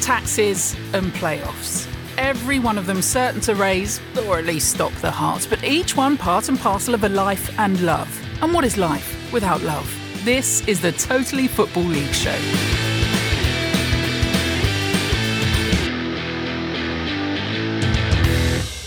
taxes, and playoffs. Every one of them certain to raise, or at least stop the heart, but each one part and parcel of a life and love. And what is life without love? This is the Totally Football League Show.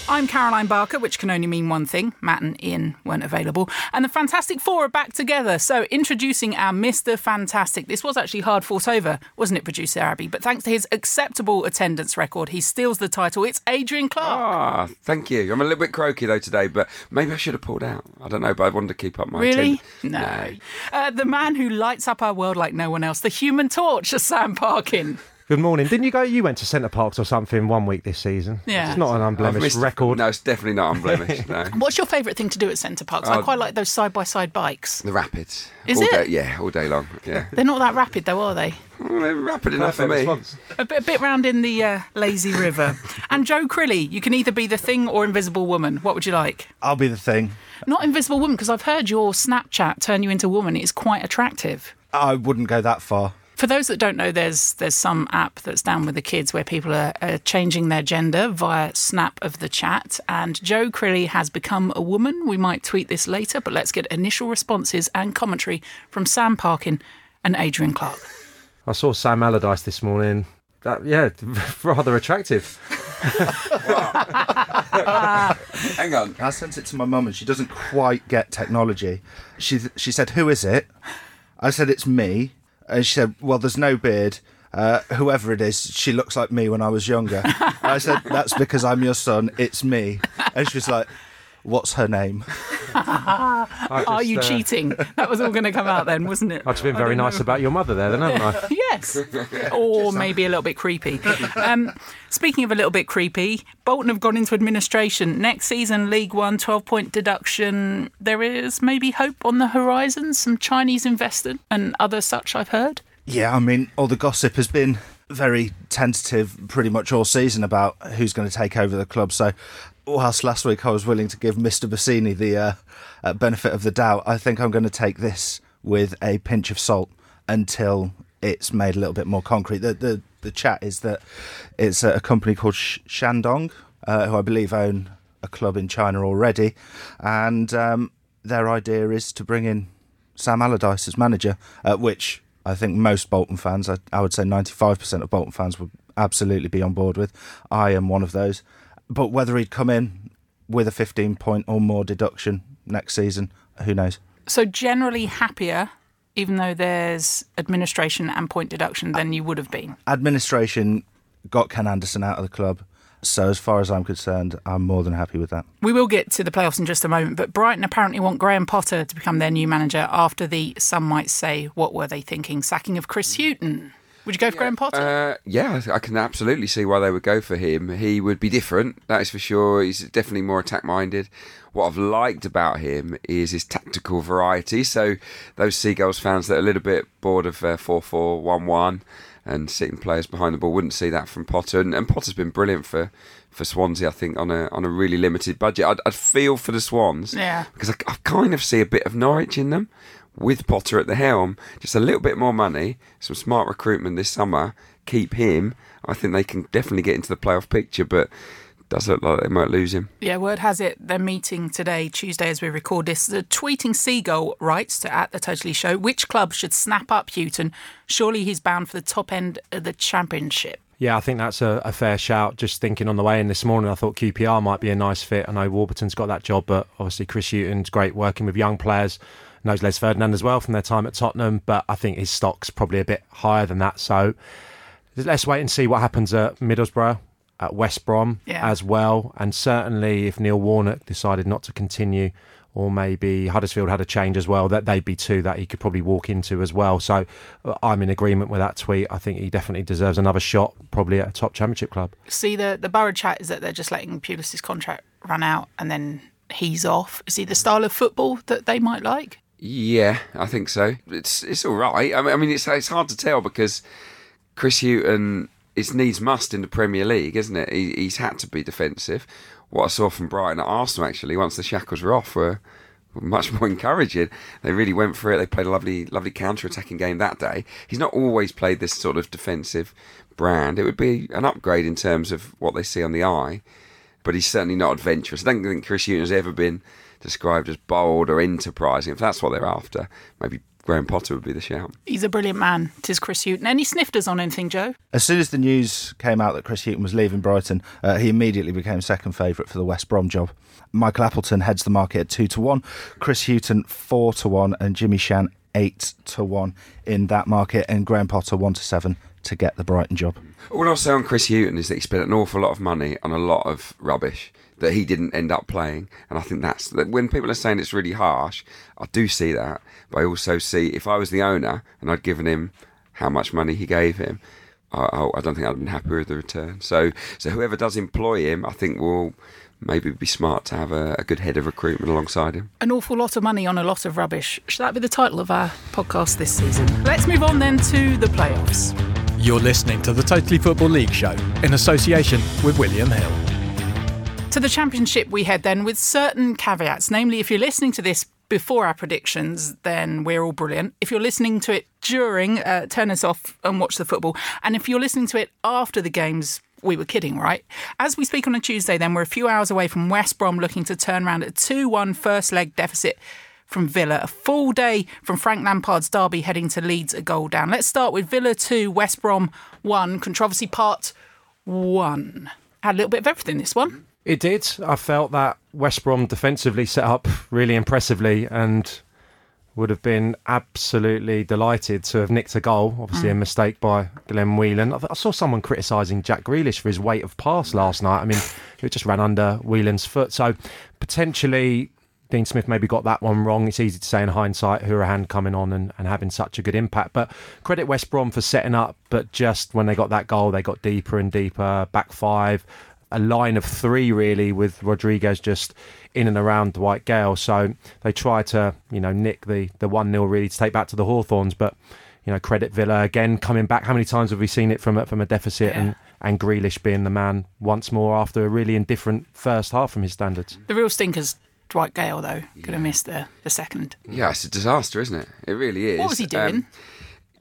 I'm Caroline Barker, which can only mean one thing. Matt and Ian weren't available. And the Fantastic Four are back together. So, introducing our Mr. Fantastic. This was actually hard fought over, wasn't it, producer Abby? But thanks to his acceptable attendance record, he steals the title. It's Adrian Clarke. Ah, thank you. I'm a little bit croaky though today, but maybe I should have pulled out. I don't know, but I wanted to keep up my Really? attendance. No. Uh, the man who lights up our world like no one else, the human torch, Sam Parkin. Good morning. Didn't you go? You went to Center Parcs or something one week this season. Yeah. It's not an unblemished missed- record. No, it's definitely not unblemished. no. What's your favourite thing to do at Center Parcs? I quite like those side by side bikes. The rapids. Is all it? Day, yeah, all day long. Yeah. They're not that rapid though, are they? Well, they're rapid enough for me. response. A bit, a bit round in the uh, lazy river. and Joe Crilly, you can either be the thing or Invisible Woman. What would you like? I'll be the thing. Not Invisible Woman, because I've heard your Snapchat turn you into a woman. It's quite attractive. I wouldn't go that far. For those that don't know, there's there's some app that's down with the kids where people are, are changing their gender via snap of the chat. And Joe Crilly has become a woman. We might tweet this later, but let's get initial responses and commentary from Sam Parkin and Adrian Clarke. I saw Sam Allardyce this morning. That, yeah, rather attractive. Hang on. I sent it to my mum and she doesn't quite get technology. She she said, "Who is it?" I said, "It's me." And she said, "Well, there's no beard. Uh, whoever it is, she looks like me when I was younger." I said, "That's because I'm your son. It's me." And she was like, "What's her name?" I Are you uh, cheating? That was all going to come out then, wasn't it? I've just been very nice about your mother there, then, haven't I? Yes. Or maybe a little bit creepy. Um, speaking of a little bit creepy, Bolton have gone into administration. Next season, League One, 12 point deduction. There is maybe hope on the horizon, some Chinese investor and other such, I've heard. Yeah, I mean, all the gossip has been very tentative pretty much all season about who's going to take over the club. So, whilst last week I was willing to give Mr. Bassini the uh, uh, benefit of the doubt, I think I'm going to take this with a pinch of salt until it's made a little bit more concrete. The the, the chat is that it's a company called Sh- Shandong, uh, who I believe own a club in China already, and um, their idea is to bring in Sam Allardyce as manager, uh, which I think most Bolton fans, I, I would say 95% of Bolton fans would absolutely be on board with. I am one of those. But whether he'd come in with a 15 point or more deduction next season, who knows? So, generally happier, even though there's administration and point deduction, than you would have been. Administration got Ken Anderson out of the club. So, as far as I'm concerned, I'm more than happy with that. We will get to the playoffs in just a moment, but Brighton apparently want Graham Potter to become their new manager after the, some might say, what were they thinking, sacking of Chris Hughton. Would you go for Graham Potter? Uh, yeah, I can absolutely see why they would go for him. He would be different, that is for sure. He's definitely more attack minded. What I've liked about him is his tactical variety. So, those Seagulls fans that are a little bit bored of uh, 4 4 1 1 and sitting players behind the ball wouldn't see that from Potter. And, and Potter's been brilliant for, for Swansea, I think, on a on a really limited budget. I'd, I'd feel for the Swans Yeah. because I, I kind of see a bit of Norwich in them with Potter at the helm. Just a little bit more money, some smart recruitment this summer. Keep him. I think they can definitely get into the playoff picture, but does look like they might lose him. Yeah, word has it they're meeting today, Tuesday, as we record this. The tweeting seagull writes to at the Totally Show, which club should snap up Hughton? Surely he's bound for the top end of the championship. Yeah, I think that's a, a fair shout. Just thinking on the way in this morning, I thought QPR might be a nice fit. I know Warburton's got that job, but obviously Chris Hughton's great working with young players. Knows Les Ferdinand as well from their time at Tottenham, but I think his stock's probably a bit higher than that. So let's wait and see what happens at Middlesbrough, at West Brom Yeah. as well. And certainly if Neil Warnock decided not to continue, or maybe Huddersfield had a change as well, that they'd be two that he could probably walk into as well. So uh, I'm in agreement with that tweet. I think he definitely deserves another shot, probably at a top championship club. See, the, the Borough chat is that they're just letting Pulis' contract run out and then he's off. Is he the style of football that they might like? Yeah, I think so. It's it's all right. I mean, I mean, it's it's hard to tell because Chris Hughton is needs must in the Premier League, isn't it? He, he's had to be defensive. What I saw from Brighton at Arsenal actually, once the shackles were off, were much more encouraging. They really went for it. They played a lovely, lovely counter-attacking game that day. He's not always played this sort of defensive brand. It would be an upgrade in terms of what they see on the eye, but he's certainly not adventurous. I don't think Chris Hughton has ever been described as bold or enterprising. If that's what they're after, maybe Graham Potter would be the shout. He's a brilliant man. Tis Chris Hughton. Any snifters on anything, Joe? As soon as the news came out that Chris Hughton was leaving Brighton, uh, he immediately became second favourite for the West Brom job. Michael Appleton heads the market at two to one, Chris Hughton four to one, and Jimmy Shan eight to one in that market, and Graham Potter one to seven to get the Brighton job. What I'll say on Chris Hughton is that he spent an awful lot of money on a lot of rubbish that he didn't end up playing, and I think that's that when people are saying it's really harsh, I do see that, but I also see if I was the owner and I'd given him how much money he gave him, I, I, I don't think I'd have been happy with the return. So, so whoever does employ him, I think will maybe be smart to have a, a, good head of recruitment alongside him. An awful lot of money on a lot of rubbish. Should that be the title of our podcast this season? Let's move on then to the playoffs. You're listening to the Totally Football League show in association with William Hill. To the championship we head then with certain caveats, namely if you're listening to this before our predictions, then we're all brilliant. If you're listening to it during, uh, turn us off and watch the football. And if you're listening to it after the games, we were kidding, right? As we speak on a Tuesday, then we're a few hours away from West Brom looking to turn around a 2 1 first leg deficit from Villa. A full day from Frank Lampard's derby heading to Leeds, a goal down. Let's start with Villa 2, West Brom 1, controversy part 1. Had a little bit of everything this one. It did. I felt that West Brom defensively set up really impressively and would have been absolutely delighted to have nicked a goal. Obviously, mm. a mistake by Glenn Whelan. I saw someone criticising Jack Grealish for his weight of pass last night. I mean, it just ran under Whelan's foot. So potentially, Dean Smith maybe got that one wrong. It's easy to say in hindsight, Hourihane coming on and, and having such a good impact. But credit West Brom for setting up, but just when they got that goal, they got deeper and deeper. Back five, a line of three really, with Rodriguez just in and around Dwight Gayle. So they try to, you know, nick the the one 0 really to take back to the Hawthorns, but you know, credit Villa again coming back. How many times have we seen it from a, from a deficit yeah. and and Grealish being the man once more after a really indifferent first half from his standards? The real stinkers. Dwight Gayle though, could yeah. have missed the, the second. Yeah, it's a disaster, isn't it? It really is. What was he doing? Um,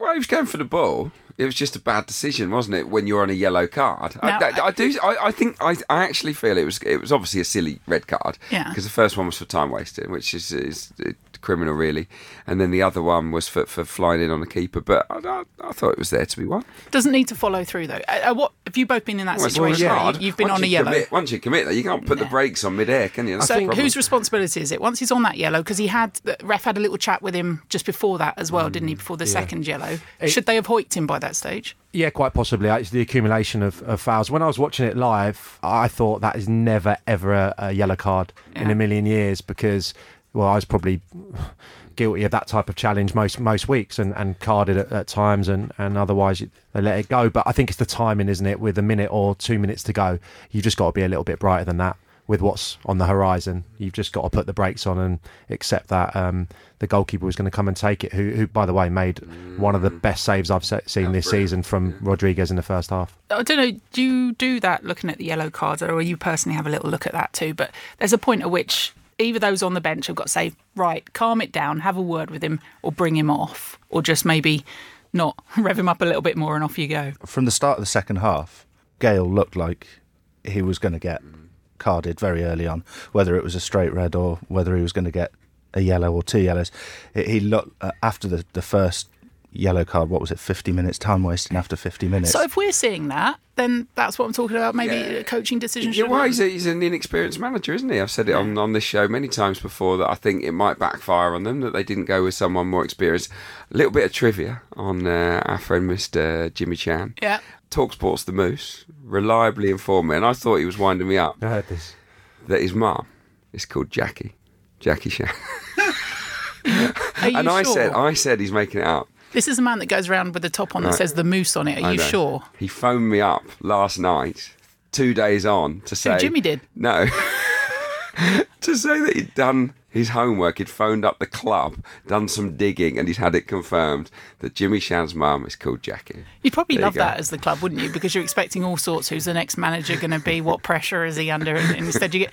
well, he was going for the ball it was just a bad decision, wasn't it? When you're on a yellow card, I, I, I, do. I, I, think I, I actually feel it was it was obviously a silly red card. Yeah. Because the first one was for time wasting, which is is criminal, really, and then the other one was for, for flying in on a keeper. But I, I, thought it was there to be one. Doesn't need to follow through though. Uh, uh what have you both been in that well, situation? Yeah. You, have been once on a yellow. Commit, once you commit, though, you can't put the brakes on mid-air, can you? That's so whose responsibility is it? Once he's on that yellow, because he had the ref had a little chat with him just before that as well, mm, didn't he? Before the yeah. second yellow, it, should they have hoiked him by that stage? Yeah, quite possibly. It's the accumulation of, of, fouls. When I was watching it live, I thought that is never ever a, a yellow card yeah. in a million years because, well, I was probably guilty of that type of challenge most most weeks and, and carded at, at times and, and otherwise they let it go. But I think it's the timing, isn't it? With a minute or two minutes to go, you've just got to be a little bit brighter than that with what's on the horizon. You've just got to put the brakes on and accept that um, the goalkeeper was going to come and take it. Who, who by the way, made one of the best saves I've seen this season from Rodriguez in the first half. I don't know. Do you do that looking at the yellow cards, or you personally have a little look at that too? But there's a point at which either those on the bench have got to say, right, calm it down, have a word with him, or bring him off, or just maybe not rev him up a little bit more and off you go. From the start of the second half, Gayle looked like he was going to get carded very early on, whether it was a straight red or whether he was going to get a yellow or two yellows. He looked uh, after the, the first yellow card. What was it? Fifty minutes time wasting after fifty minutes. So if we're seeing that, then that's what I'm talking about. Maybe yeah. a coaching decision. Yeah, well, he's, a, he's, an inexperienced manager, isn't he? I've said it on, on this show many times before that I think it might backfire on them that they didn't go with someone more experienced. A little bit of trivia on uh, our friend Mr. Jimmy Shan. Yeah. Talksport's the Moose reliably informed me, and I thought he was winding me up. I heard this. That his mum is called Jackie, Jackie Chan. and I sure? said, I said he's making it up. This is a man that goes around with the top on that says the moose on it. Are I you know. sure? He phoned me up last night, two days on, to say. Jimmy did? No. to say that he'd done his homework, he'd phoned up the club, done some digging, and he's had it confirmed that Jimmy Shan's mum is called Jackie. You'd probably there love you that as the club, wouldn't you? Because you're expecting all sorts. Who's the next manager going to be? What pressure is he under? And instead, you get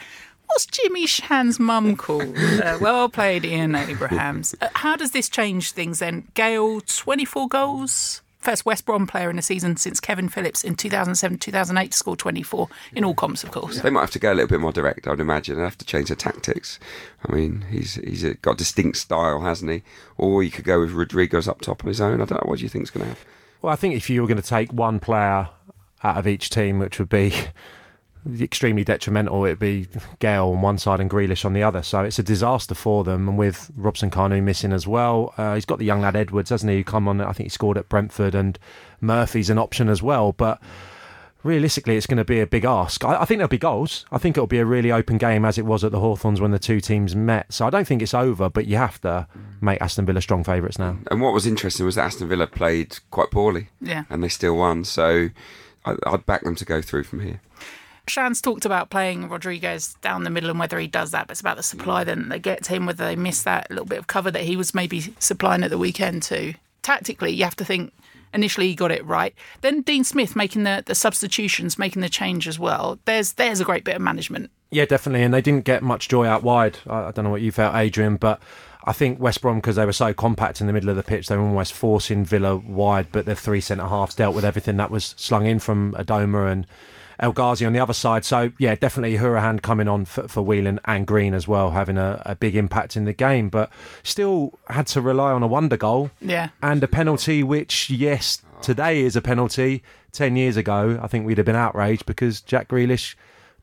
What's Jimmy Shan's mum called? Uh, well played, Ian Abrahams. Uh, how does this change things then? Gayle, 24 goals. First West Brom player in a season since Kevin Phillips in 2007 2008 to score 24 in all comps, of course. They might have to go a little bit more direct, I'd imagine. They have to change their tactics. I mean, he's he's got a distinct style, hasn't he? Or you could go with Rodriguez up top on his own. I don't know. What do you think's going to happen? Well, I think if you were going to take one player out of each team, which would be extremely detrimental. It'd be Gayle on one side and Grealish on the other. So it's a disaster for them. And with Robson Kanu missing as well, uh, he's got the young lad Edwards, hasn't he? Who Come on, I think he scored at Brentford, and Murphy's an option as well. But realistically, it's going to be a big ask. I, I think there'll be goals. I think it'll be a really open game as it was at the Hawthorns when the two teams met. So I don't think it's over, but you have to make Aston Villa strong favourites now. And what was interesting was that Aston Villa played quite poorly. Yeah. And they still won. So I, I'd back them to go through from here. Shan's talked about playing Rodriguez down the middle and whether he does that, but it's about the supply then they get to him, whether they miss that little bit of cover that he was maybe supplying at the weekend too. Tactically, you have to think initially he got it right. Then Dean Smith making the, the substitutions, making the change as well. There's there's a great bit of management. Yeah, definitely. And they didn't get much joy out wide. I, don't know what you felt, Adrian, but I think West Brom, because they were so compact in the middle of the pitch, they were almost forcing Villa wide, but their three centre halves dealt with everything that was slung in from Adomah and El Ghazi on the other side. So, yeah, definitely Hourihane coming on for, for Whelan and Green as well, having a, a big impact in the game, but still had to rely on a wonder goal Yeah. and a penalty, which, yes, today is a penalty. 10 years ago, I think we'd have been outraged because Jack Grealish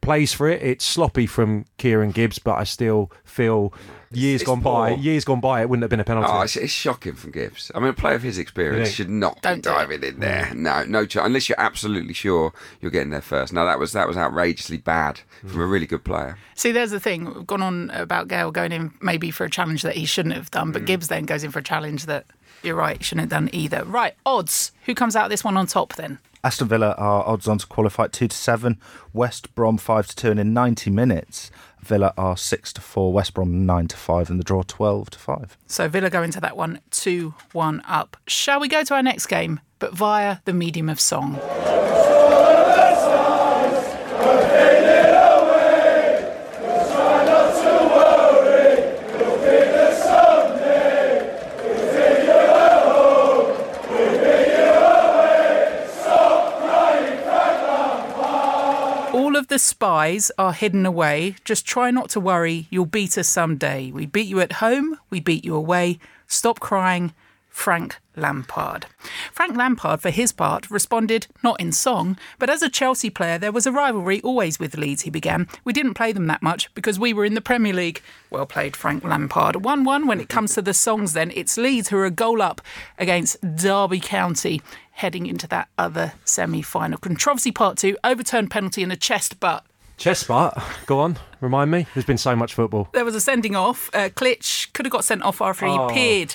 plays for it. It's sloppy from Kieran Gibbs, but I still feel years it's gone by, years gone by, it wouldn't have been a penalty. Oh, it's, it's shocking from Gibbs. I mean, a player of his experience You should not Don't be do it. diving in there. No, no chance. Unless you're absolutely sure you're getting there first. No, that was that was outrageously bad from mm. a really good player. See, there's the thing. We've gone on about Gayle going in maybe for a challenge that he shouldn't have done, but mm. Gibbs then goes in for a challenge that you're right, shouldn't have done either. Right, odds. Who comes out of this one on top then? Aston Villa are odds on to qualify 2 to 7, West Brom 5 to 2, and in 90 minutes, Villa are 6 to 4, West Brom 9 to 5, and the draw 12 to 5. So Villa go into that one 2 1 up. Shall we go to our next game, but via the medium of song? The spies are hidden away. Just try not to worry. You'll beat us someday. We beat you at home. We beat you away. Stop crying. Frank Lampard. Frank Lampard, for his part, responded not in song, but as a Chelsea player, there was a rivalry always with Leeds, he began. We didn't play them that much because we were in the Premier League. Well played, Frank Lampard. 1 1 when it comes to the songs, then. It's Leeds who are a goal up against Derby County, heading into that other semi final. Controversy part two overturned penalty in the chest, but Chest part, go on, remind me. There's been so much football. there was a sending off. Uh, Klich could have got sent off after he Oh. appeared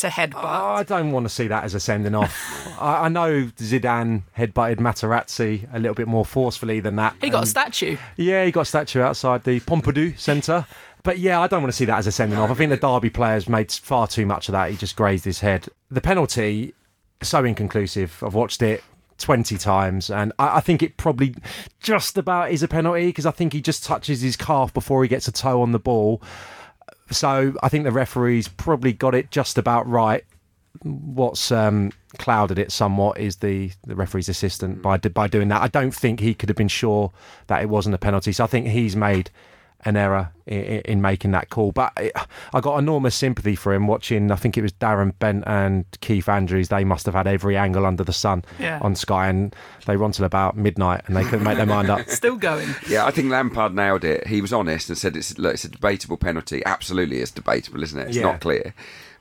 to headbutt. Oh, I don't want to see that as a sending off. I, I know Zidane headbutted Materazzi a little bit more forcefully than that. he got a statue. Yeah, he got a statue outside the Pompidou Centre. But yeah, I don't want to see that as a sending off. I think the Derby players made far too much of that. He just grazed his head. The penalty, so inconclusive. I've watched it 20 times and I, I think it probably just about is a penalty because I think he just touches his calf before he gets a toe on the ball. So I think the referees probably got it just about right. What's um, clouded it somewhat is the, the referee's assistant by by doing that. I don't think he could have been sure that it wasn't a penalty. So I think he's made an error in, in making that call. But it, I got enormous sympathy for him watching. I think it was Darren Bent and Keith Andrews. They must have had every angle under the sun Yeah. on Sky, and they were on till about midnight, and they couldn't make their mind up. Still going. Yeah, I think Lampard nailed it. He was honest and said it's look, it's a debatable penalty. Absolutely, it's debatable, isn't it? It's Yeah. not clear,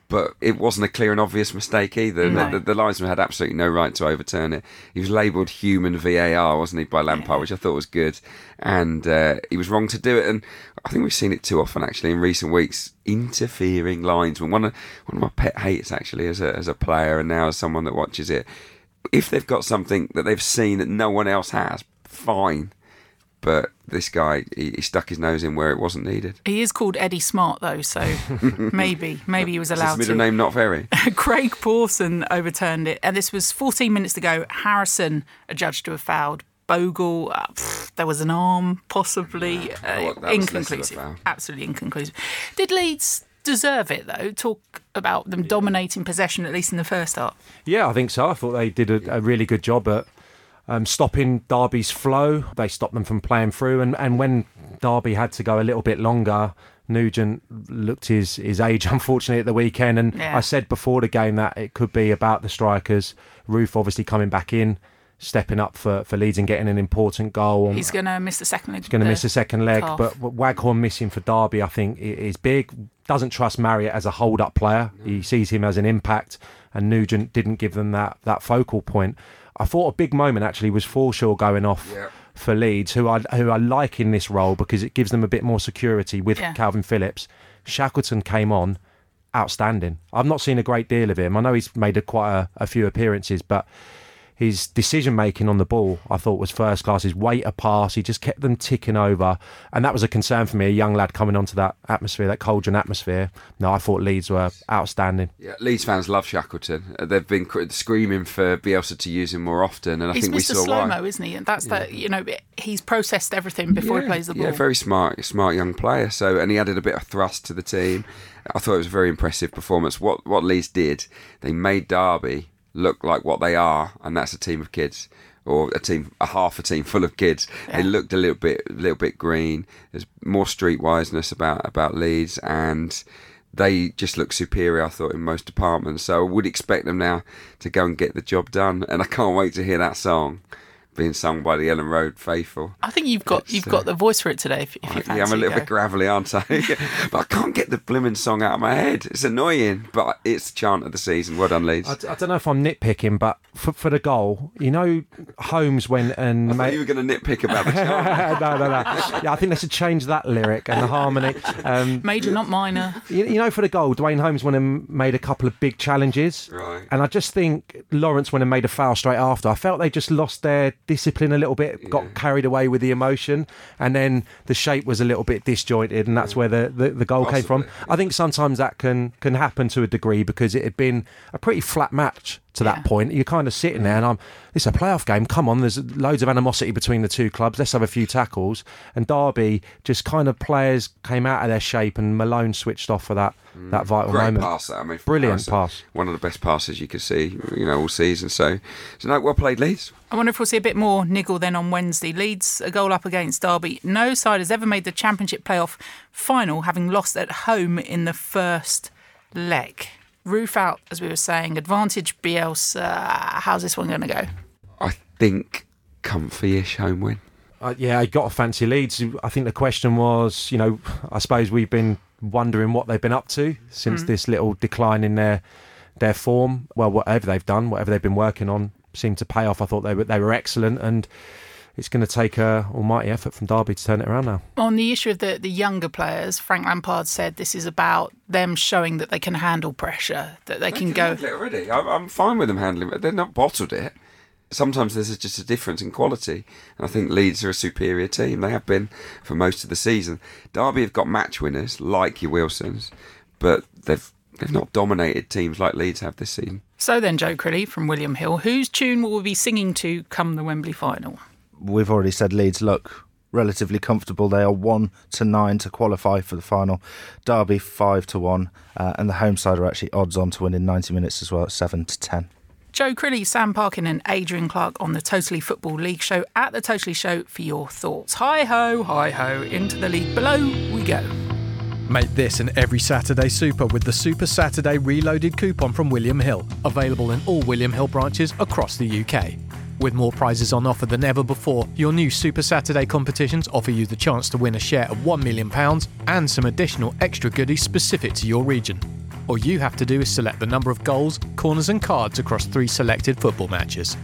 but it wasn't a clear and obvious mistake either. No. The, the, the linesman had absolutely no right to overturn it. He was labelled human VAR, wasn't he, by Lampard, which I thought was good, and uh, he was wrong to do it. And I think we've seen it too often actually in recent weeks. Interfering linesmen. One of one of my pet hates actually as a as a player and now as someone that watches it. If they've got something that they've seen that no one else has, fine. But this guy, he, he stuck his nose in where it wasn't needed. He is called Eddie Smart though, so maybe maybe he was allowed. Is his allowed middle to. name not very? Craig Pawson overturned it, and this was 14 minutes ago. go. Harrison adjudged to have fouled Bogle. Uh, pff, there was an arm, possibly. Uh, well, that was less of a inconclusive. Absolutely inconclusive. Did Leeds deserve it, though? Talk about them dominating possession, at least in the first half. Yeah, I think so. I thought they did a, a really good job at um, stopping Derby's flow. They stopped them from playing through, and, and when Derby had to go a little bit longer, Nugent looked his, his age, unfortunately, at the weekend. And Yeah. I said before the game that it could be about the strikers. Roofe obviously coming back in, stepping up for, for Leeds and getting an important goal. He's going to miss the second leg. He's going to miss the second leg, calf. but Waghorn missing for Derby, I think, is big. Doesn't trust Marriott as a hold-up player. He sees him as an impact, and Nugent didn't give them that that focal point. I thought a big moment actually was Forshaw going off Yeah. for Leeds, who I who I like in this role because it gives them a bit more security with Yeah. Kalvin Phillips. Shackleton came on, outstanding. I've not seen a great deal of him. I know he's made a, quite a, a few appearances, but his decision making on the ball, I thought was first class. His weight of pass, he just kept them ticking over, and that was a concern for me. A young lad coming onto that atmosphere, that cauldron atmosphere. No, I thought Leeds were outstanding. Yeah, Leeds fans love Shackleton. Uh, They've been cr- screaming for Bielsa to use him more often, and I He's think we Mr. saw Slow why. Mo, isn't he? And that's that. You know, he's processed everything before he plays the ball. Yeah, very smart, smart young player. So, and he added a bit of thrust to the team. I thought it was a very impressive performance. What what Leeds did, they made Derby look like what they are, and that's a team of kids, or a team, a half a team full of kids. They looked a little bit, a little bit green. There's more streetwiseness about about Leeds, and they just look superior. I thought in most departments. So I would expect them now to go and get the job done. And I can't wait to hear that song being sung by the Elland Road faithful. I think you've got It's, you've uh, got the voice for it today. If, if you fancy Yeah, I'm a little go. bit gravelly, aren't I? but I can't get the blimmin' song out of my head. It's annoying, but it's the chant of the season. Well done, Leeds. I, I don't know if I'm nitpicking, but for, for the goal, you know, Holmes went and I thought made. you were going to nitpick about the chant. no, no, no. Yeah, I think they should change that lyric and the harmony. Um, Major, not minor. you, you know, for the goal, Duane Holmes went and made a couple of big challenges. Right. And I just think Lawrence went and made a foul straight after. I felt they just lost their discipline a little bit, got carried away with the emotion, and then the shape was a little bit disjointed, and that's where the, the, the goal came from. Possibly, I think sometimes that can can happen to a degree because it had been a pretty flat match to Yeah. that point. You're kind of sitting there, mm. and I'm. It's a playoff game. Come on, there's loads of animosity between the two clubs. Let's have a few tackles. And Derby just kind of players came out of their shape, and Malone switched off for that mm. that vital Great moment. pass, that. I mean, Brilliant pass. One of the best passes you could see, you know, all season. So, so no, well played, Leeds. I wonder if we'll see a bit more niggle then on Wednesday. Leeds a goal up against Derby. No side has ever made the Championship playoff final, having lost at home in the first leg. Roofe out, as we were saying. Advantage Bielsa. How's this one going to go? I think comfy-ish home win. Uh, yeah, I got a fancy Leeds. I think the question was, you know, I suppose we've been wondering what they've been up to since this little decline in their their form. Well, whatever they've done, whatever they've been working on, seemed to pay off. I thought they were they were excellent, and it's going to take a almighty effort from Derby to turn it around now. On the issue of the, the younger players, Frank Lampard said this is about them showing that they can handle pressure, that they can go. it already. I'm, I'm fine with them handling it. They're not bottled it. Sometimes there's just a difference in quality, and I think Leeds are a superior team. They have been for most of the season. Derby have got match winners like your Wilsons, but they've they've not dominated teams like Leeds have this season. So then, Joe Crilly from William Hill, whose tune will we be singing to come the Wembley final? We've already said Leeds look relatively comfortable. They are one to nine to qualify for the final. Derby five to one, uh, and the home side are actually odds on to win in ninety minutes as well at seven to ten. Joe Crilly, Sam Parkin, and Adrian Clarke on the Totally Football League show at the Totally Show for your thoughts. Hi ho, hi ho, into the league below we go. Make this an every Saturday super with the Super Saturday Reloaded coupon from William Hill, available in all William Hill branches across the UK. With more prizes on offer than ever before, your new Super Saturday competitions offer you the chance to win a share of £1 million and some additional extra goodies specific to your region. All you have to do is select the number of goals, corners, and cards across three selected football matches.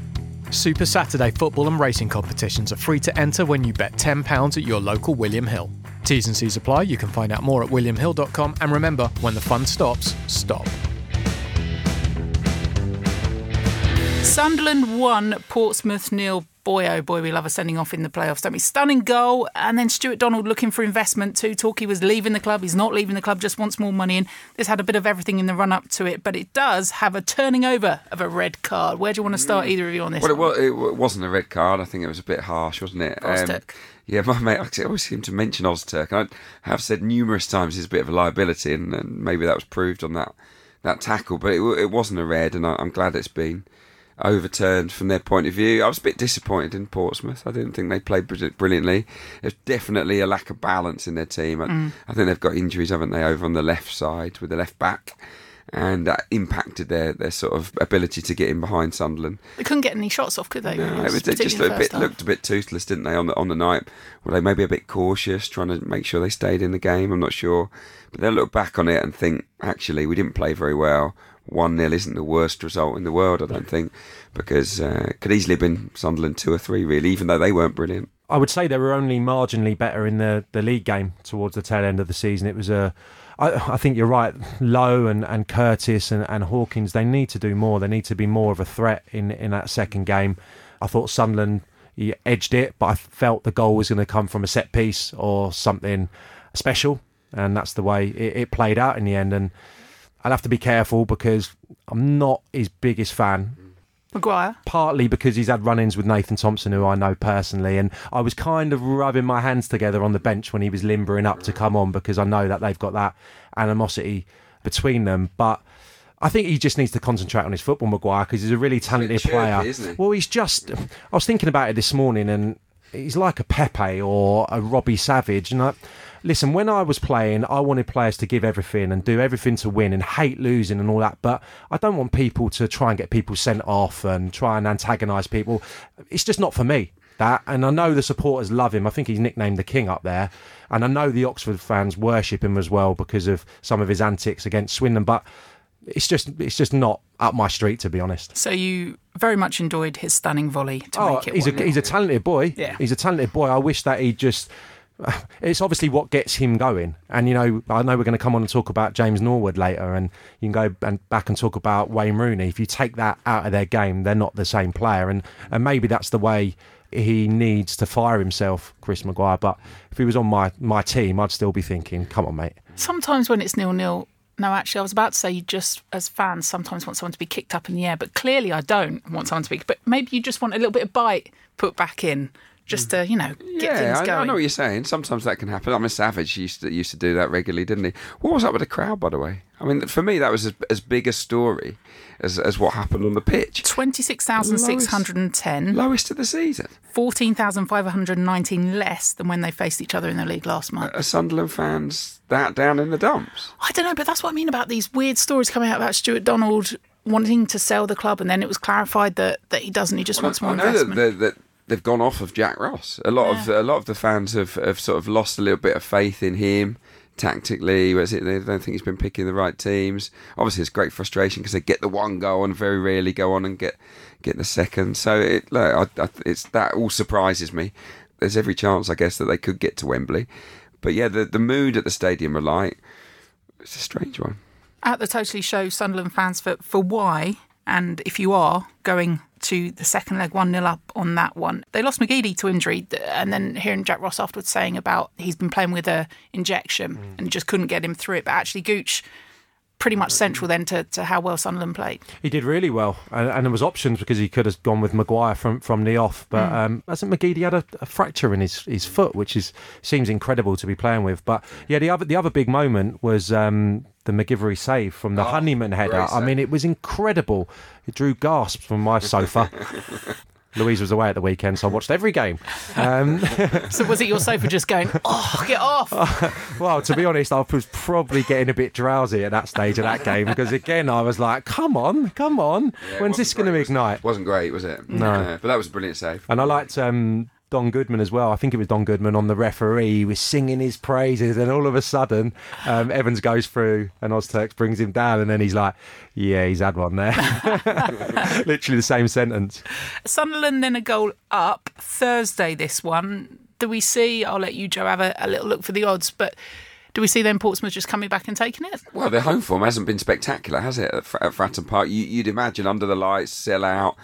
Super Saturday football and racing competitions are free to enter when you bet £10 at your local William Hill. T's and C's apply. You can find out more at williamhill.com. And remember, when the fun stops, stop. Sunderland won, Portsmouth nil. boy, oh boy, we love a sending off in the playoffs, don't we? Stunning goal, and then Stuart Donald looking for investment too. Talk he was leaving the club. He's not leaving the club, just wants more money in. This had a bit of everything in the run up to it, but it does have a turning over of a red card. Where do you want to start, either of you, on this? Well, it, was, it wasn't a red card. I think it was a bit harsh, wasn't it? Um, yeah, my mate, I always seem to mention Ozturk. and I have said numerous times he's a bit of a liability, and, and maybe that was proved on that that tackle. But it, it wasn't a red, and I, I'm glad it's been overturned from their point of view. I was a bit disappointed in Portsmouth. I didn't think they played bri- brilliantly. There's definitely a lack of balance in their team. I, mm. I think they've got injuries, haven't they, over on the left side with the left back. And that impacted their, their sort of ability to get in behind Sunderland. They couldn't get any shots off, could they? No, was they just a bit half. looked a bit toothless, didn't they, on the on the night? Were they maybe a bit cautious, trying to make sure they stayed in the game? I'm not sure, but they'll look back on it and think, actually, we didn't play very well. One 0 isn't the worst result in the world, I don't think, because uh, it could easily have been Sunderland two or three, really, even though they weren't brilliant. I would say they were only marginally better in the, the league game towards the tail end of the season. It was a, I, I think you're right. Lowe and, and Curtis and, and Hawkins, they need to do more. They need to be more of a threat in in that second game. I thought Sunderland he edged it, but I felt the goal was going to come from a set piece or something special, and that's the way it, it played out in the end. And I'll have to be careful because I'm not his biggest fan Maguire. partly because he's had run-ins with Nathan Thompson, who I know personally, and I was kind of rubbing my hands together on the bench when he was limbering up to come on because I know that they've got that animosity between them. But I think he just needs to concentrate on his football, Maguire, because he's a really talented chirpy, player. isn't he? Well, he's just. I was thinking about it this morning, and he's like a Pepe or a Robbie Savage, and I. Listen, when I was playing, I wanted players to give everything and do everything to win and hate losing and all that. But I don't want people to try and get people sent off and try and antagonise people. It's just not for me. That and I know the supporters love him. I think he's nicknamed the King up there, and I know the Oxford fans worship him as well because of some of his antics against Swindon. But it's just it's just not up my street to be honest. So you very much enjoyed his stunning volley to Oh, make it. he's a he's a talented boy. Yeah. he's a talented boy. I wish that he just. It's obviously what gets him going, and you know I know we're going to come on and talk about James Norwood later, and you can go and back and talk about Wayne Rooney. If you take that out of their game, they're not the same player, and and maybe that's the way he needs to fire himself, Chris Maguire. But if he was on my my team, I'd still be thinking, come on, mate. sometimes when it's nil nil. No, actually, I was about to say you just, as fans, sometimes want someone to be kicked up in the air, but clearly I don't want someone to be. But maybe you just want a little bit of bite put back in, just to you know get yeah, things I, going. I know what you're saying. Sometimes that can happen. I mean, Savage used to used to do that regularly, didn't he? What was up with the crowd, by the way? I mean, for me, that was as, as big a story as as what happened on the pitch. 26,610, Lowest of the season. 14,519 less than when they faced each other in the league last month. Are Sunderland fans that down in the dumps? I don't know, but that's what I mean about these weird stories coming out about Stuart Donald wanting to sell the club, and then it was clarified that, that he doesn't. He just wants more I know investment. that, that they've gone off of Jack Ross. A lot of a lot of the fans have, have sort of lost a little bit of faith in him tactically. Was it? They don't think he's been picking the right teams. Obviously, it's great frustration because they get the one goal and very rarely go on and get get the second. So it, look, I, I, it's that all surprises me. There's every chance, I guess, that they could get to Wembley. But yeah, the the mood at the stadium are like it's a strange one. at the Totally Show, Sunderland fans for, for why, and if you are going to the second leg 1 0 up on that one, they lost McGeady to injury. And then hearing Jack Ross afterwards saying about he's been playing with a injection mm. and just couldn't get him through it. But actually, Gooch pretty much central then to, to how well Sunderland played. He did really well, and, and there was options because he could have gone with Maguire from, from the off. But um, hasn't McGeady had a, a fracture in his, his foot, which is seems incredible to be playing with. But yeah, the other the other big moment was um, the MacGillivray save from the Oh, Honeyman header. I mean, it was incredible. It drew gasps from my sofa. Louise was away at the weekend, so I watched every game. Um, So was it your sofa just going, oh, get off? well, to be honest, I was probably getting a bit drowsy at that stage of that game because again, I was like, "Come on, come on, Yeah, when's this going to great, was it? ignite?" Wasn't great, was it? No. Yeah, but that was a brilliant save. And I liked um, Don Goodman as well. I think it was Don Goodman on the referee. He was singing his praises, and all of a sudden, um, Evans goes through, and Ozturks brings him down, and then he's like, "Yeah, he's had one there." Literally the same sentence. Sunderland then a goal up Thursday. This one, do we see? I'll let you, Joe, have a, a little look for the odds, but. Do we see then Portsmouth just coming back and taking it? Well, their home form hasn't been spectacular, has it? At, Fr- at Fratton Park, you, you'd imagine under the lights, sell out,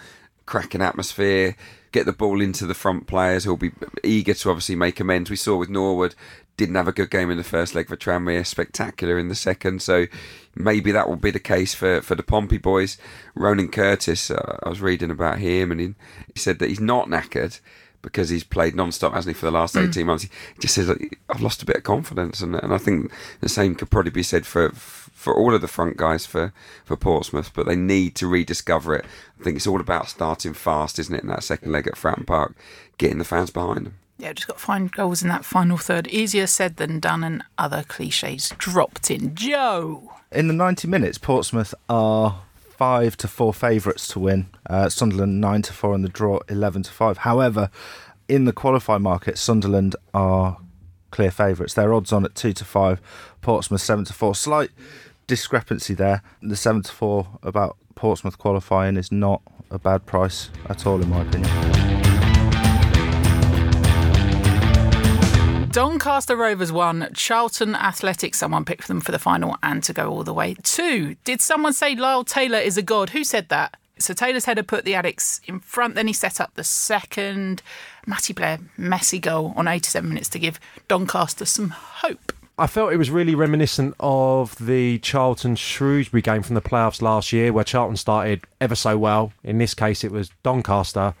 cracking atmosphere, get the ball into the front players who'll be eager to obviously make amends. We saw with Norwood didn't have a good game in the first leg for Tranmere, spectacular in the second. So maybe that will be the case for, for the Pompey boys. Ronan Curtis, uh, I was reading about him, and he, he said that he's not knackered because he's played non-stop, hasn't he, for the last 18 mm. months. He just says, I've lost a bit of confidence. And, and I think the same could probably be said for for all of the front guys for, for Portsmouth, but they need to rediscover it. I think it's all about starting fast, isn't it, in that second leg at Fratton Park, getting the fans behind them. Yeah, just got to find goals in that final third. Easier said than done, and other cliches dropped in. Joe! In the 90 minutes, Portsmouth are five to four favourites to win. Uh, Sunderland nine to four, in the draw eleven to five. However, in the qualifying market, Sunderland are clear favourites. Their odds on at two to five. Portsmouth seven to four. Slight discrepancy there. The seven to four about Portsmouth qualifying is not a bad price at all, in my opinion. Doncaster Rovers won. Charlton Athletic, someone picked them for the final and to go all the way. Two, did someone say Lyle Taylor is a god? Who said that? So Taylor's header put the Addicks in front. Then he set up the second. Matty Blair, messy goal on 87 minutes to give Doncaster some hope. I felt it was really reminiscent of the Charlton Shrewsbury game from the playoffs last year, where Charlton started ever so well. In this case, it was Doncaster,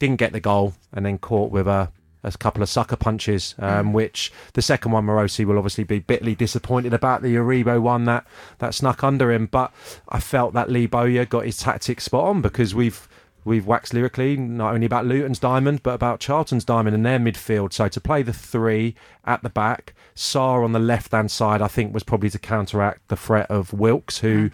didn't get the goal, and then caught with a a couple of sucker punches, um, mm. which the second one Marosi will obviously be bitterly disappointed about the Aribo one that that snuck under him. But I felt that Lee Bowyer got his tactics spot on because we've we've waxed lyrically not only about Luton's diamond but about Charlton's diamond in their midfield. So to play the three at the back, Sarr on the left hand side, I think was probably to counteract the threat of Wilks, who.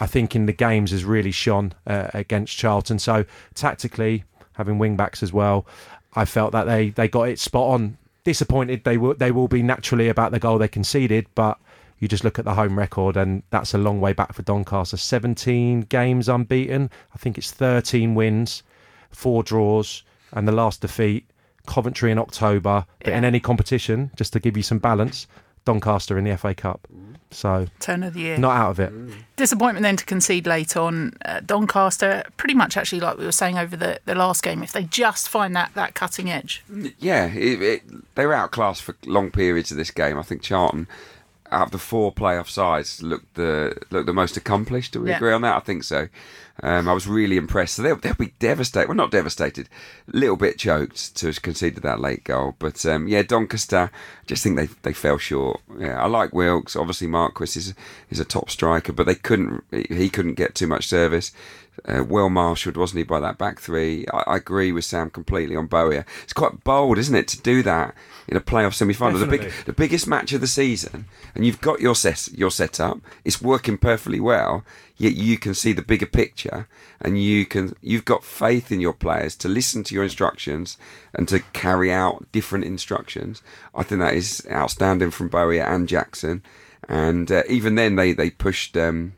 I think in the games has really shone uh, against Charlton. So tactically, having wing backs as well, I felt that they, they got it spot on. Disappointed they will they will be naturally about the goal they conceded, but you just look at the home record and that's a long way back for Doncaster. 17 games unbeaten. I think it's 13 wins, four draws, and the last defeat, Coventry in October. But yeah. in any competition, just to give you some balance, Doncaster in the FA Cup. So turn of the year, not out of it. Disappointment then to concede late on. Uh, Doncaster, pretty much actually like we were saying over the, the last game. If they just find that that cutting edge, yeah, it, it, they were outclassed for long periods of this game. I think Charlton out of the four playoff sides, looked the looked the most accomplished. Do we yeah. agree on that? I think so. Um, I was really impressed. So they'll, they'll be devastated. Well, not devastated. A little bit choked to concede that late goal. But um, yeah, Doncaster, I just think they they fell short. Yeah, I like Wilks. Obviously, Marquis is is a top striker, but they couldn't. He couldn't get too much service. Uh, well marshalled, wasn't he, by that back three? I, I, agree with Sam completely on Bowyer. It's quite bold, isn't it, to do that in a playoff semi-final, the big, the biggest match of the season, and you've got your set, your setup. It's working perfectly well. Yet you can see the bigger picture, and you can you've got faith in your players to listen to your instructions and to carry out different instructions. I think that is outstanding from Bowyer and Jackson. And uh, even then, they they pushed. Um,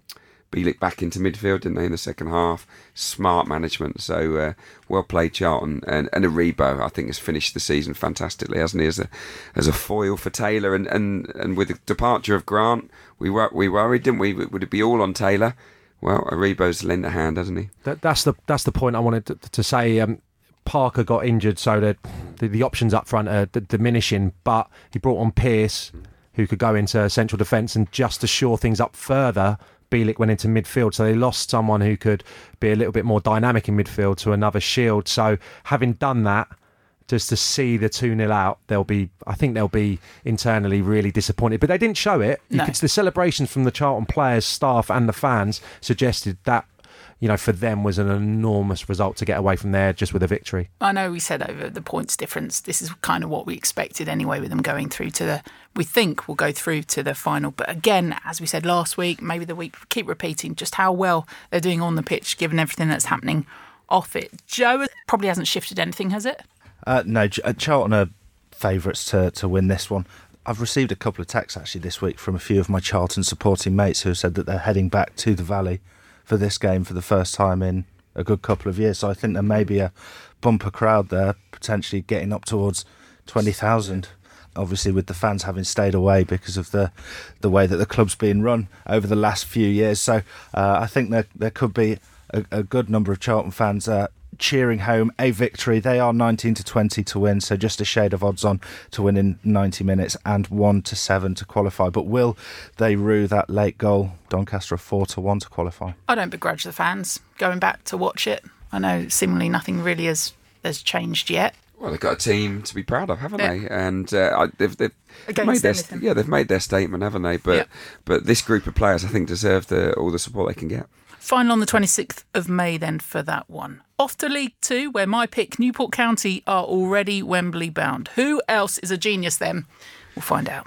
Bielik back into midfield, didn't they, in the second half? Smart management. So uh, well played, Charlton. And, and Aribo, I think, has finished the season fantastically, hasn't he, as a as a foil for Taylor? And, and, and with the departure of Grant, we were we worried, didn't we? Would it be all on Taylor? Well, Aribo's lent a hand, hasn't he? That, that's the that's the point I wanted to, to say. Um, Parker got injured, so the, the, the options up front are d- diminishing. But he brought on Pearce, who could go into central defence and just to shore things up further Bielik went into midfield, so they lost someone who could be a little bit more dynamic in midfield to another Shield. So having done that, just to see the 2 0 out, they'll be, I think they'll be internally really disappointed. But they didn't show it. No. Could, the celebrations from the Charlton players, staff, and the fans suggested that you know, for them was an enormous result to get away from there just with a victory. I know we said over the points difference. This is kind of what we expected anyway with them going through to the, we think we'll go through to the final. But again, as we said last week, maybe the week, keep repeating just how well they're doing on the pitch given everything that's happening off it. Joe probably hasn't shifted anything, has it? Uh, no, uh, Charlton are favourites to, to win this one. I've received a couple of texts actually this week from a few of my Charlton supporting mates who have said that they're heading back to the Valley for this game for the first time in a good couple of years. So I think there may be a bumper crowd there, potentially getting up towards 20,000. Obviously, with the fans having stayed away because of the the way that the club's been run over the last few years, so uh, I think there there could be a, a, good number of Charlton fans uh, cheering home a victory. They are 19 to 20 to win, so just a shade of odds on to win in 90 minutes and 1 to 7 to qualify. But will they rue that late goal? Doncaster are 4 to 1 to qualify. I don't begrudge the fans going back to watch it. I know seemingly nothing really has has changed yet. Well, they've got a team to be proud of, haven't Yeah. they? And uh, they've, they've Against made their anything. yeah, they've made their statement, haven't they? But Yeah. but this group of players, I think, deserve the, all the support they can get. Final on the 26th of May, then, for that one. Off to League Two, where my pick, Newport County, are already Wembley bound. Who else is a genius then? We'll find out.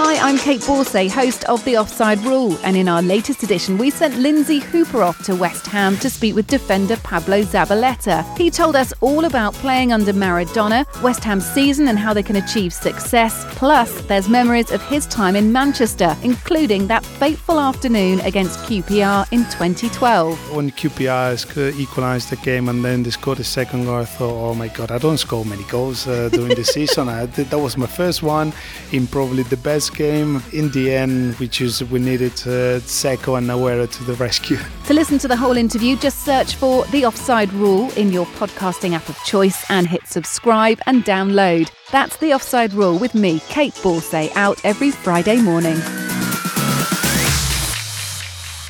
Hi, I'm Kait Borsay, host of The Offside Rule, and in our latest edition, we sent Lynsey Hooper off to West Ham to speak with defender Pablo Zabaleta. He told us all about playing under Maradona, West Ham's season, and how they can achieve success. Plus, there's memories of his time in Manchester, including that fateful afternoon against QPR in 2012. When QPR equalised the game and then they scored a second goal, I thought, oh my god, I don't score many goals uh, during the season. I, that was my first one in probably the best game. In the end, we just we needed uh, Sergio Agüero to the rescue. To listen to the whole interview, just search for The Offside Rule in your podcasting app of choice and hit subscribe and download. That's The Offside Rule with me, Kait Borsay, out every Friday morning.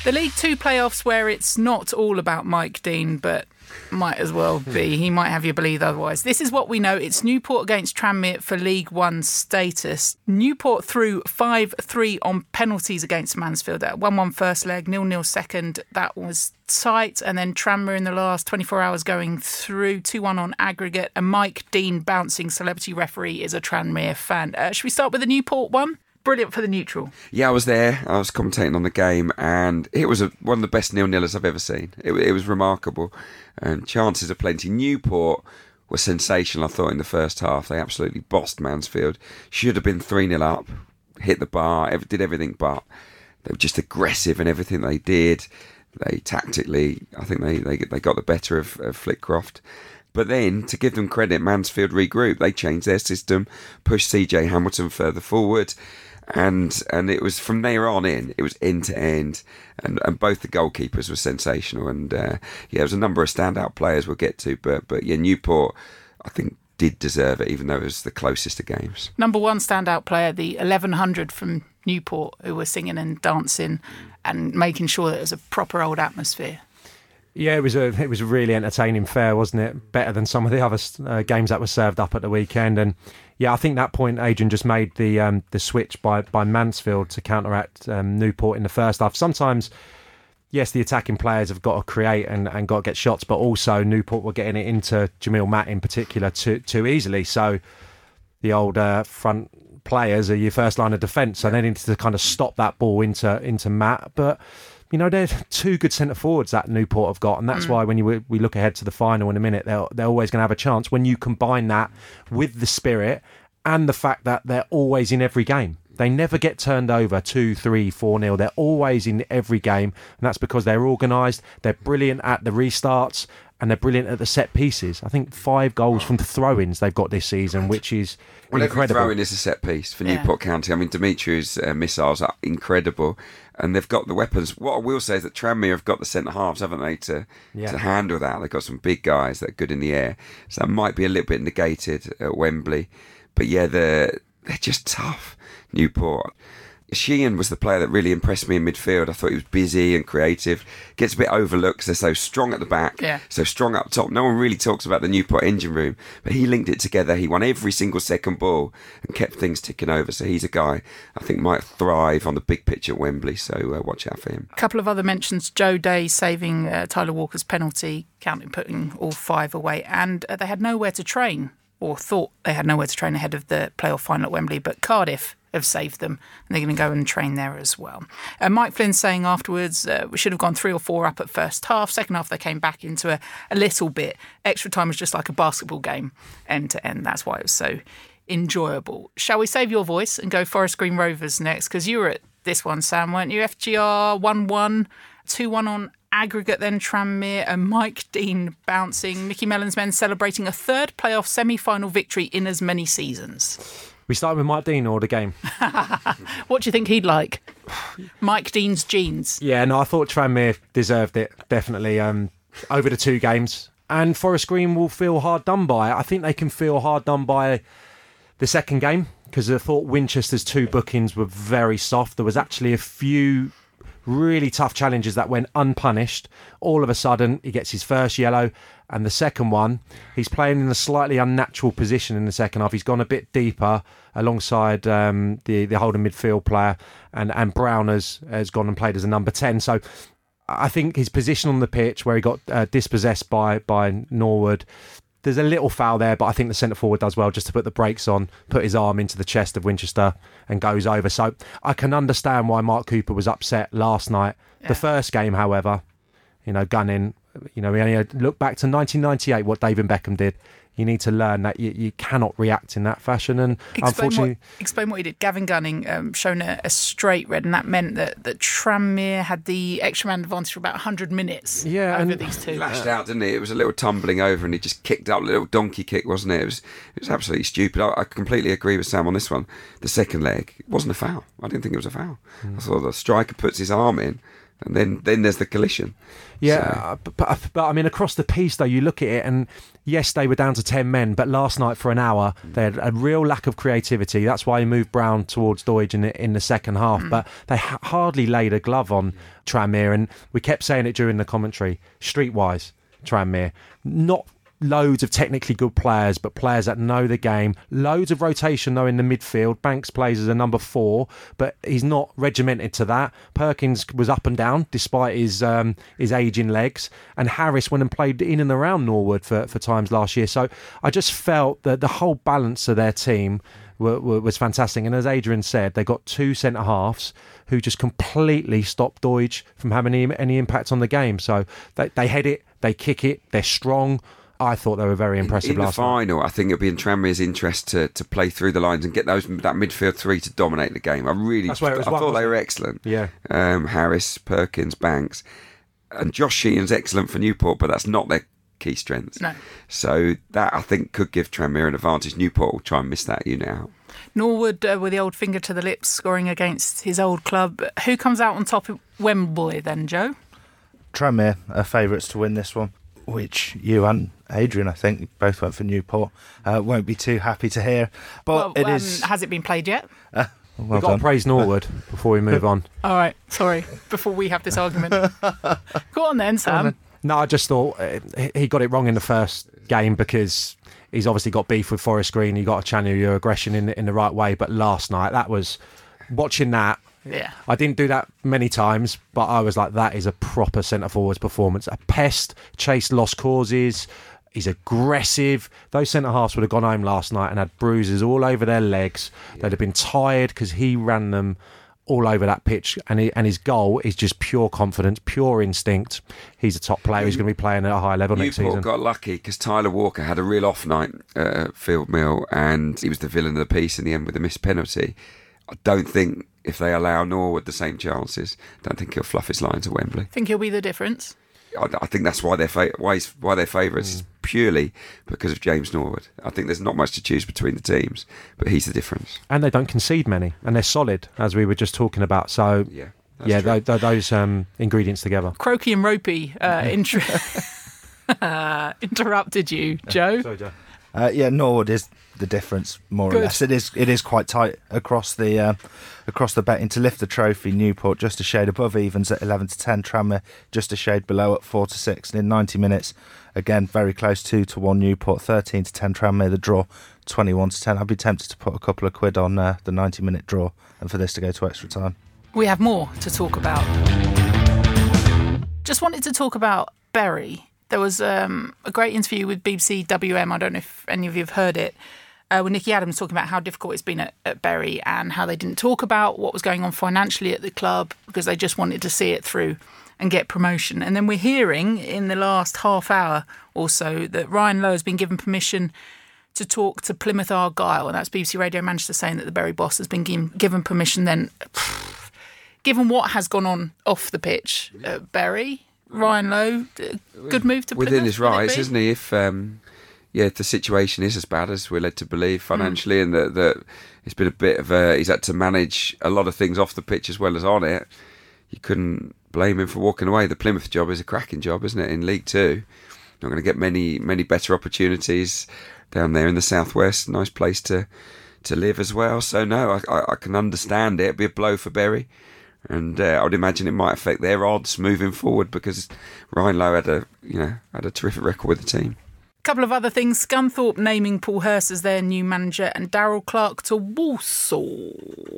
The League Two playoffs, where it's not all about Mike Dean, but might as well be. He might have you believe otherwise. This is what we know. It's Newport against Tranmere for League One status. Newport threw 5 3 on penalties against Mansfield at 1 1 first leg, 0 0 second. That was tight. And then Tranmere in the last 24 hours going through 2 1 on aggregate. And Mike Dean, bouncing celebrity referee, is a Tranmere fan. Uh, should we start with the Newport one? Brilliant for the neutral. Yeah, I was there. I was commentating on the game, and it was a, one of the best nil nilers I've ever seen. It, it was remarkable, and chances are plenty. Newport were sensational. I thought in the first half they absolutely bossed Mansfield. Should have been three 0 up, hit the bar, did everything but. They were just aggressive in everything they did. They tactically, I think they they, they got the better of, of Flitcroft. But then, to give them credit, Mansfield regrouped. They changed their system, pushed CJ Hamilton further forward, and and it was from there on in. It was end to end, and and both the goalkeepers were sensational. And uh, yeah, there was a number of standout players we'll get to, but but yeah, Newport, I think did deserve it, even though it was the closest of games. Number one standout player, the 1100 from Newport, who were singing and dancing and making sure that it was a proper old atmosphere. Yeah, it was a it was a really entertaining fair, wasn't it? Better than some of the other uh, games that were served up at the weekend. And yeah, I think that point Adrian just made the um, the switch by by Mansfield to counteract um, Newport in the first half. Sometimes, yes, the attacking players have got to create and, and got to get shots, but also Newport were getting it into Jamille Matt in particular too too easily. So the old uh, front players are your first line of defence, so they needed to kind of stop that ball into into Matt, but you know, they're two good centre forwards that Newport have got, and that's why when you we look ahead to the final in a minute, they're they're always going to have a chance. When you combine that with the spirit and the fact that they're always in every game, they never get turned over two, three, four nil. They're always in every game, and that's because they're organised. They're brilliant at the restarts. And they're brilliant at the set pieces. I think five goals from the throw-ins they've got this season, which is Well, every incredible. throw in is a set piece for Yeah. Newport County. I mean, Dimitri's uh, missiles are incredible, and they've got the weapons. What I will say is that Tranmere have got the centre halves, haven't they, to Yeah. to handle that? They've got some big guys that are good in the air, so that might be a little bit negated at Wembley. But yeah, they're they're just tough. Newport. Sheehan was the player that really impressed me in midfield. I thought he was busy and creative. Gets a bit overlooked because they're so strong at the back, Yeah. so strong up top. No one really talks about the Newport engine room, but he linked it together. He won every single second ball and kept things ticking over. So he's a guy I think might thrive on the big pitch at Wembley. So uh, watch out for him. A couple of other mentions Joe Day saving uh, Tyler Walker's penalty, counting putting all five away, and uh, they had nowhere to train, or thought they had nowhere to train ahead of the playoff final at Wembley, but Cardiff have saved them, and they're going to go and train there as well. Uh, Mike Flynn saying afterwards, uh, we should have gone three or four up at first half. Second half, they came back into a, a little bit. Extra time was just like a basketball game, end to end. That's why it was so enjoyable. Shall we save your voice and go Forest Green Rovers next? Because you were at this one, Sam, weren't you? FGR 1 1, 2 1 on aggregate, then Tranmere, and Mike Dean bouncing. Micky Mellon's men celebrating a third playoff semi final victory in as many seasons. We started with Mike Dean or the game. What do you think he'd like? Mike Dean's jeans. Yeah, no, I thought Tranmere deserved it definitely. Um, over the two games, and Forest Green will feel hard done by. I think they can feel hard done by the second game because I thought Winchester's two bookings were very soft. There was actually a few really tough challenges that went unpunished. All of a sudden, he gets his first yellow, and the second one, he's playing in a slightly unnatural position in the second half. He's gone a bit deeper alongside um, the the holding midfield player, and and Brown has has gone and played as a number ten. So. I think his position on the pitch, where he got uh, dispossessed by by Norwood, there's a little foul there, but I think the centre forward does well just to put the brakes on, put his arm into the chest of Winchester and goes over. So I can understand why Mark Cooper was upset last night. Yeah. The first game, however, you know, gunning, you know, we only look back to 1998, what David Beckham did. You need to learn that you, you cannot react in that fashion. And Explain unfortunately, what, explain what he did. Gavin Gunning um, shown a, a straight red, and that meant that, that Tranmere had the extra man advantage for about 100 minutes Yeah, over and- these two. lashed out, didn't he? It was a little tumbling over, and he just kicked up a little donkey kick, wasn't it? It was it was absolutely stupid. I, I completely agree with Sam on this one. The second leg it wasn't a foul. I didn't think it was a foul. I thought the striker puts his arm in, and then then there's the collision. Yeah, but, but, but I mean, across the piece though, you look at it, and yes, they were down to ten men, but last night for an hour hmm. they had a real lack of creativity. That's why he moved Brown towards Doidge in the, in the second half. Hmm. But they ha- hardly laid a glove on Tranmere, and we kept saying it during the commentary. Streetwise, Tranmere, not loads of technically good players, but players that know the game. Loads of rotation though in the midfield. Banks plays as a number four, but he's not regimented to that. Perkins was up and down despite his um, his aging legs, and Harris went and played in and around Norwood for, for times last year. So I just felt that the whole balance of their team. Was fantastic, and as Adrian said, they got two centre halves who just completely stopped Doidge from having any, any impact on the game. So they, they head it, they kick it, they're strong. I thought they were very impressive in the last night. final, I think it'll be in Tranmere's interest to, to play through the lines and get those that midfield three to dominate the game. I really, That's where it was I won, thought they wasn't were excellent. Yeah. um, Harris, Perkins, Banks, and Josh Sheehan's excellent for Newport, but that's not their key strengths. No. So that I think could give Tranmere an advantage. Newport will try and miss that you now. Norwood uh, with the old finger to the lips, scoring against his old club. Who comes out on top at Wembley then, Joe? Tranmere are favourites to win this one, which you and Adrian, I think, both went for Newport. Uh, won't be too happy to hear, but it um, is has it been played yet? well We've got done. to praise Norwood before we move on. All right, sorry. Before we have this argument, go on then, Sam. No, I just thought uh, he- he got it wrong in the first game because he's obviously got beef with Forest Green. You got to channel your aggression in the, in the right way. But last night, that was watching that. Yeah. I didn't do that many times, but I was like, that is a proper centre forwards performance. A pest, chased lost causes. He's aggressive. Those centre halves would have gone home last night and had bruises all over their legs. They'd have been tired because he ran them all over that pitch. And he, and his goal is just pure confidence, pure instinct. He's a top player. He's going to be playing at a high level next Newport season. got lucky because Tyler Walker had a real off night uh, at Field Mill, and he was the villain of the piece in the end with a missed penalty. I don't think if they allow Norwood the same chances, I don't think he'll fluff his lines at Wembley. Think he'll be the difference? I, I think that's why they're fa- why, he's, why they're favourites Mm. is purely because of James Norwood. I think there's not much to choose between the teams, but he's the difference. and they don't concede many, and they're solid, as we were just talking about. So, Yeah, yeah, true. tho- tho- those um, ingredients together. Croaky and ropey uh, inter- interrupted you, Joe. Uh, yeah, Norwood is the difference more Good. or less. It is it is quite tight across the uh, across the betting to lift the trophy. Newport just a shade above evens at eleven to ten. Tranmere just a shade below at four to six. And in ninety minutes, again very close two to one. Newport thirteen to ten. Tranmere the draw twenty one to ten. I'd be tempted to put a couple of quid on uh, the ninety minute draw and for this to go to extra time. We have more to talk about. Just wanted to talk about Bury. There was um, a great interview with BBC WM. I don't know if any of you have heard it. Uh, with Nicky Adams talking about how difficult it's been at, at Bury and how they didn't talk about what was going on financially at the club because they just wanted to see it through and get promotion. And then we're hearing in the last half hour or so that Ryan Lowe has been given permission to talk to Plymouth Argyle, and that's BBC Radio Manchester saying that the Bury boss has been given, given permission. Then, given what has gone on off the pitch, uh, Bury, Ryan Lowe, good move to within his rights, isn't he? If um, yeah, if the situation is as bad as we're led to believe Hmm. financially, and that that it's been a bit of a he's had to manage a lot of things off the pitch as well as on it. You couldn't blame him for walking away. The Plymouth job is a cracking job, isn't it? In League Two, not going to get many many better opportunities down there in the southwest. Nice place to to live as well. So no, I, I, I can understand it. It'd be a blow for Bury, and uh, I would imagine it might affect their odds moving forward because Ryan Lowe had a you know had a terrific record with the team. Couple of other things. Scunthorpe naming Paul Hurst as their new manager and Darrell Clarke to Walsall.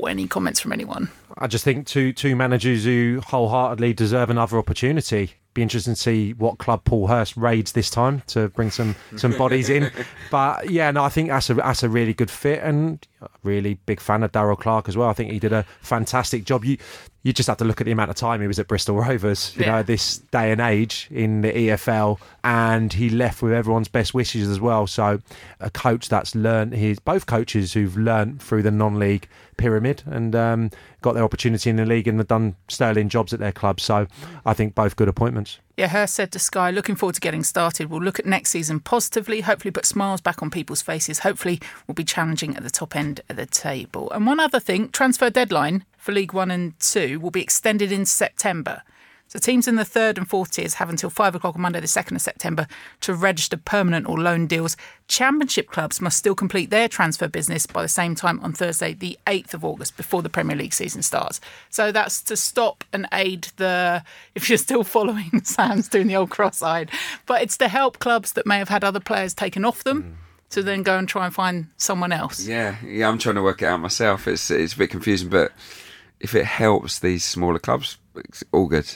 Any comments from anyone? I just think two two managers who wholeheartedly deserve another opportunity. Be interesting to see what club Paul Hurst raids this time to bring some some bodies in. But yeah, no, I think that's a that's a really good fit, and really big fan of Darrell Clarke as well. I think he did a fantastic job. You you just have to look at the amount of time he was at Bristol Rovers, you Yeah. know, this day and age in the EFL, and he left with everyone's best wishes as well. So, a coach that's learned his both coaches who've learned through the non-league pyramid and um, got their opportunity in the league and have done sterling jobs at their club. So, I think both good appointments. Yeah, Hurst said to Sky, looking forward to getting started. We'll look at next season positively, hopefully put smiles back on people's faces. Hopefully, we'll be challenging at the top end of the table. And one other thing transfer deadline for League One and Two will be extended in September. So teams in the third and fourth tiers have until five o'clock on Monday, the second of September, to register permanent or loan deals. Championship clubs must still complete their transfer business by the same time on Thursday, the eighth of August, before the Premier League season starts. So that's to stop and aid the. If you're still following, Sam's doing the old cross-eyed, but it's to help clubs that may have had other players taken off them. To then go and try and find someone else. Yeah, yeah, I'm trying to work it out myself. It's it's a bit confusing, but if it helps these smaller clubs, it's all good.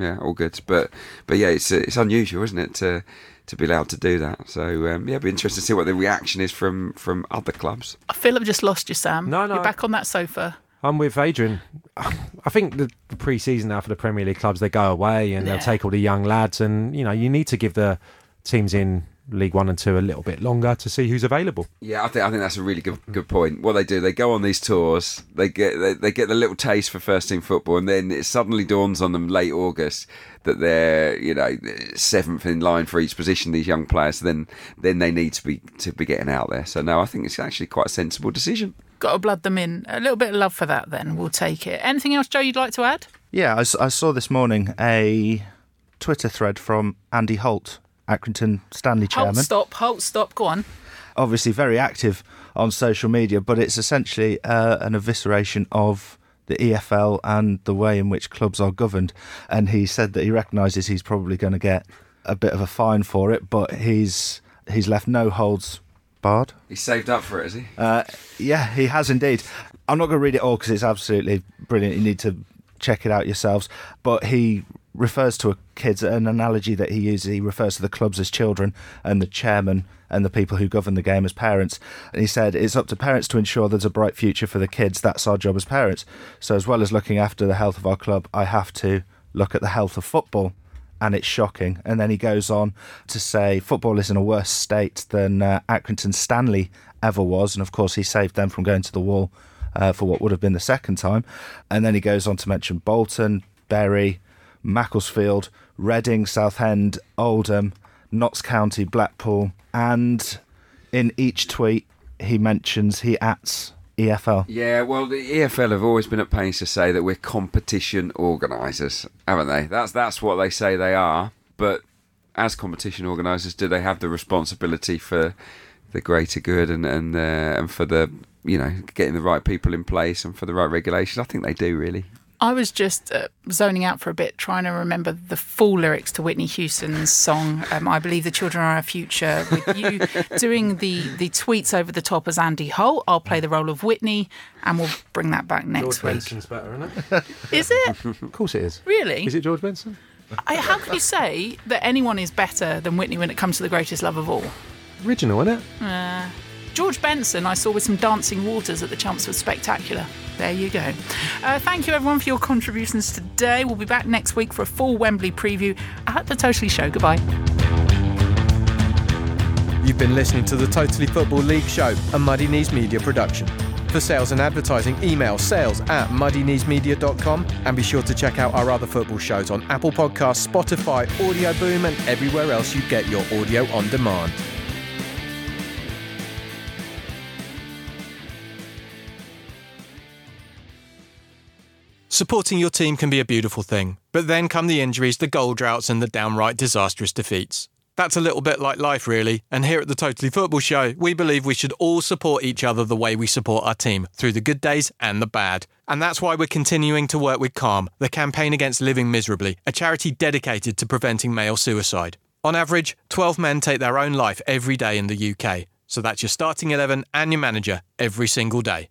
Yeah, all good. But but yeah, it's it's unusual, isn't it, to to be allowed to do that. So um, yeah, it'd be interesting to see what the reaction is from from other clubs. I feel I've just lost you, Sam. No, no. You're back on that sofa. I'm with Adrian. I think the, the pre-season now for the Premier League clubs, they go away and Yeah. they'll take all the young lads, and you know you need to give the teams in League One and Two a little bit longer to see who's available. Yeah, I think I think that's a really good good point. What they do, they go on these tours, they get they, they get the little taste for first team football, and then it suddenly dawns on them late August that they're you know seventh in line for each position. These young players, so then then they need to be to be getting out there. So no, I think it's actually quite a sensible decision. Got to blood them in. A little bit of love for that, then. We'll take it. Anything else, Joe, you'd like to add? Yeah, I saw this morning a Twitter thread from Andy Holt, Accrington Stanley chairman. Halt, stop, halt, stop. Go on. obviously very active on social media, but it's essentially uh, an evisceration of the EFL and the way in which clubs are governed. And he said that he recognises he's probably going to get a bit of a fine for it, but he's he's left no holds barred. He's saved up for it, has he? Uh, yeah, he has indeed. I'm not going to read it all because it's absolutely brilliant. You need to check it out yourselves. But he refers to a kids an analogy that he uses. He refers to the clubs as children and the chairman and the people who govern the game as parents. And he said it's up to parents to ensure there's a bright future for the kids. That's our job as parents. So as well as looking after the health of our club, I have to look at the health of football and it's shocking. And then he goes on to say football is in a worse state than uh, Accrington Stanley ever was, and of course he saved them from going to the wall uh, for what would have been the second time. And then he goes on to mention Bolton, Bury, Macclesfield, Reading, Southend, Oldham, Notts County, Blackpool, and in each tweet he mentions he ats EFL. Yeah, well, the EFL have always been at pains to say that we're competition organisers, haven't they? That's that's what they say they are. But as competition organisers, do they have the responsibility for the greater good and and uh, and for the you know getting the right people in place and for the right regulations? I think they do really. I was just uh, zoning out for a bit, trying to remember the full lyrics to Whitney Houston's song. Um, I believe the children are our future. With you doing the the tweets over the top as Andy Holt, I'll play the role of Whitney, and we'll bring that back next week. George Benson's better, isn't it? Is it of course it is. really? Is it George Benson? I, how can you say that anyone is better than Whitney when it comes to the greatest love of all? Original, isn't it? George Benson, I saw with some dancing waters at the Chelmsford Spectacular. There you go. Uh, thank you, everyone, for your contributions today. We'll be back next week for a full Wembley preview at the Totally Show. Goodbye. You've been listening to the Totally Football League show, a Muddy Knees Media production. For sales and advertising, email sales at muddykneesmedia.com and be sure to check out our other football shows on Apple Podcasts, Spotify, Audio Boom, and everywhere else you get your audio on demand. Supporting your team can be a beautiful thing, but then come the injuries, the goal droughts, and the downright disastrous defeats. That's a little bit like life, really, and here at the Totally Football Show, we believe we should all support each other the way we support our team, through the good days and the bad. And that's why we're continuing to work with CALM, the Campaign Against Living Miserably, a charity dedicated to preventing male suicide. On average, 12 men take their own life every day in the UK, so that's your starting 11 and your manager every single day.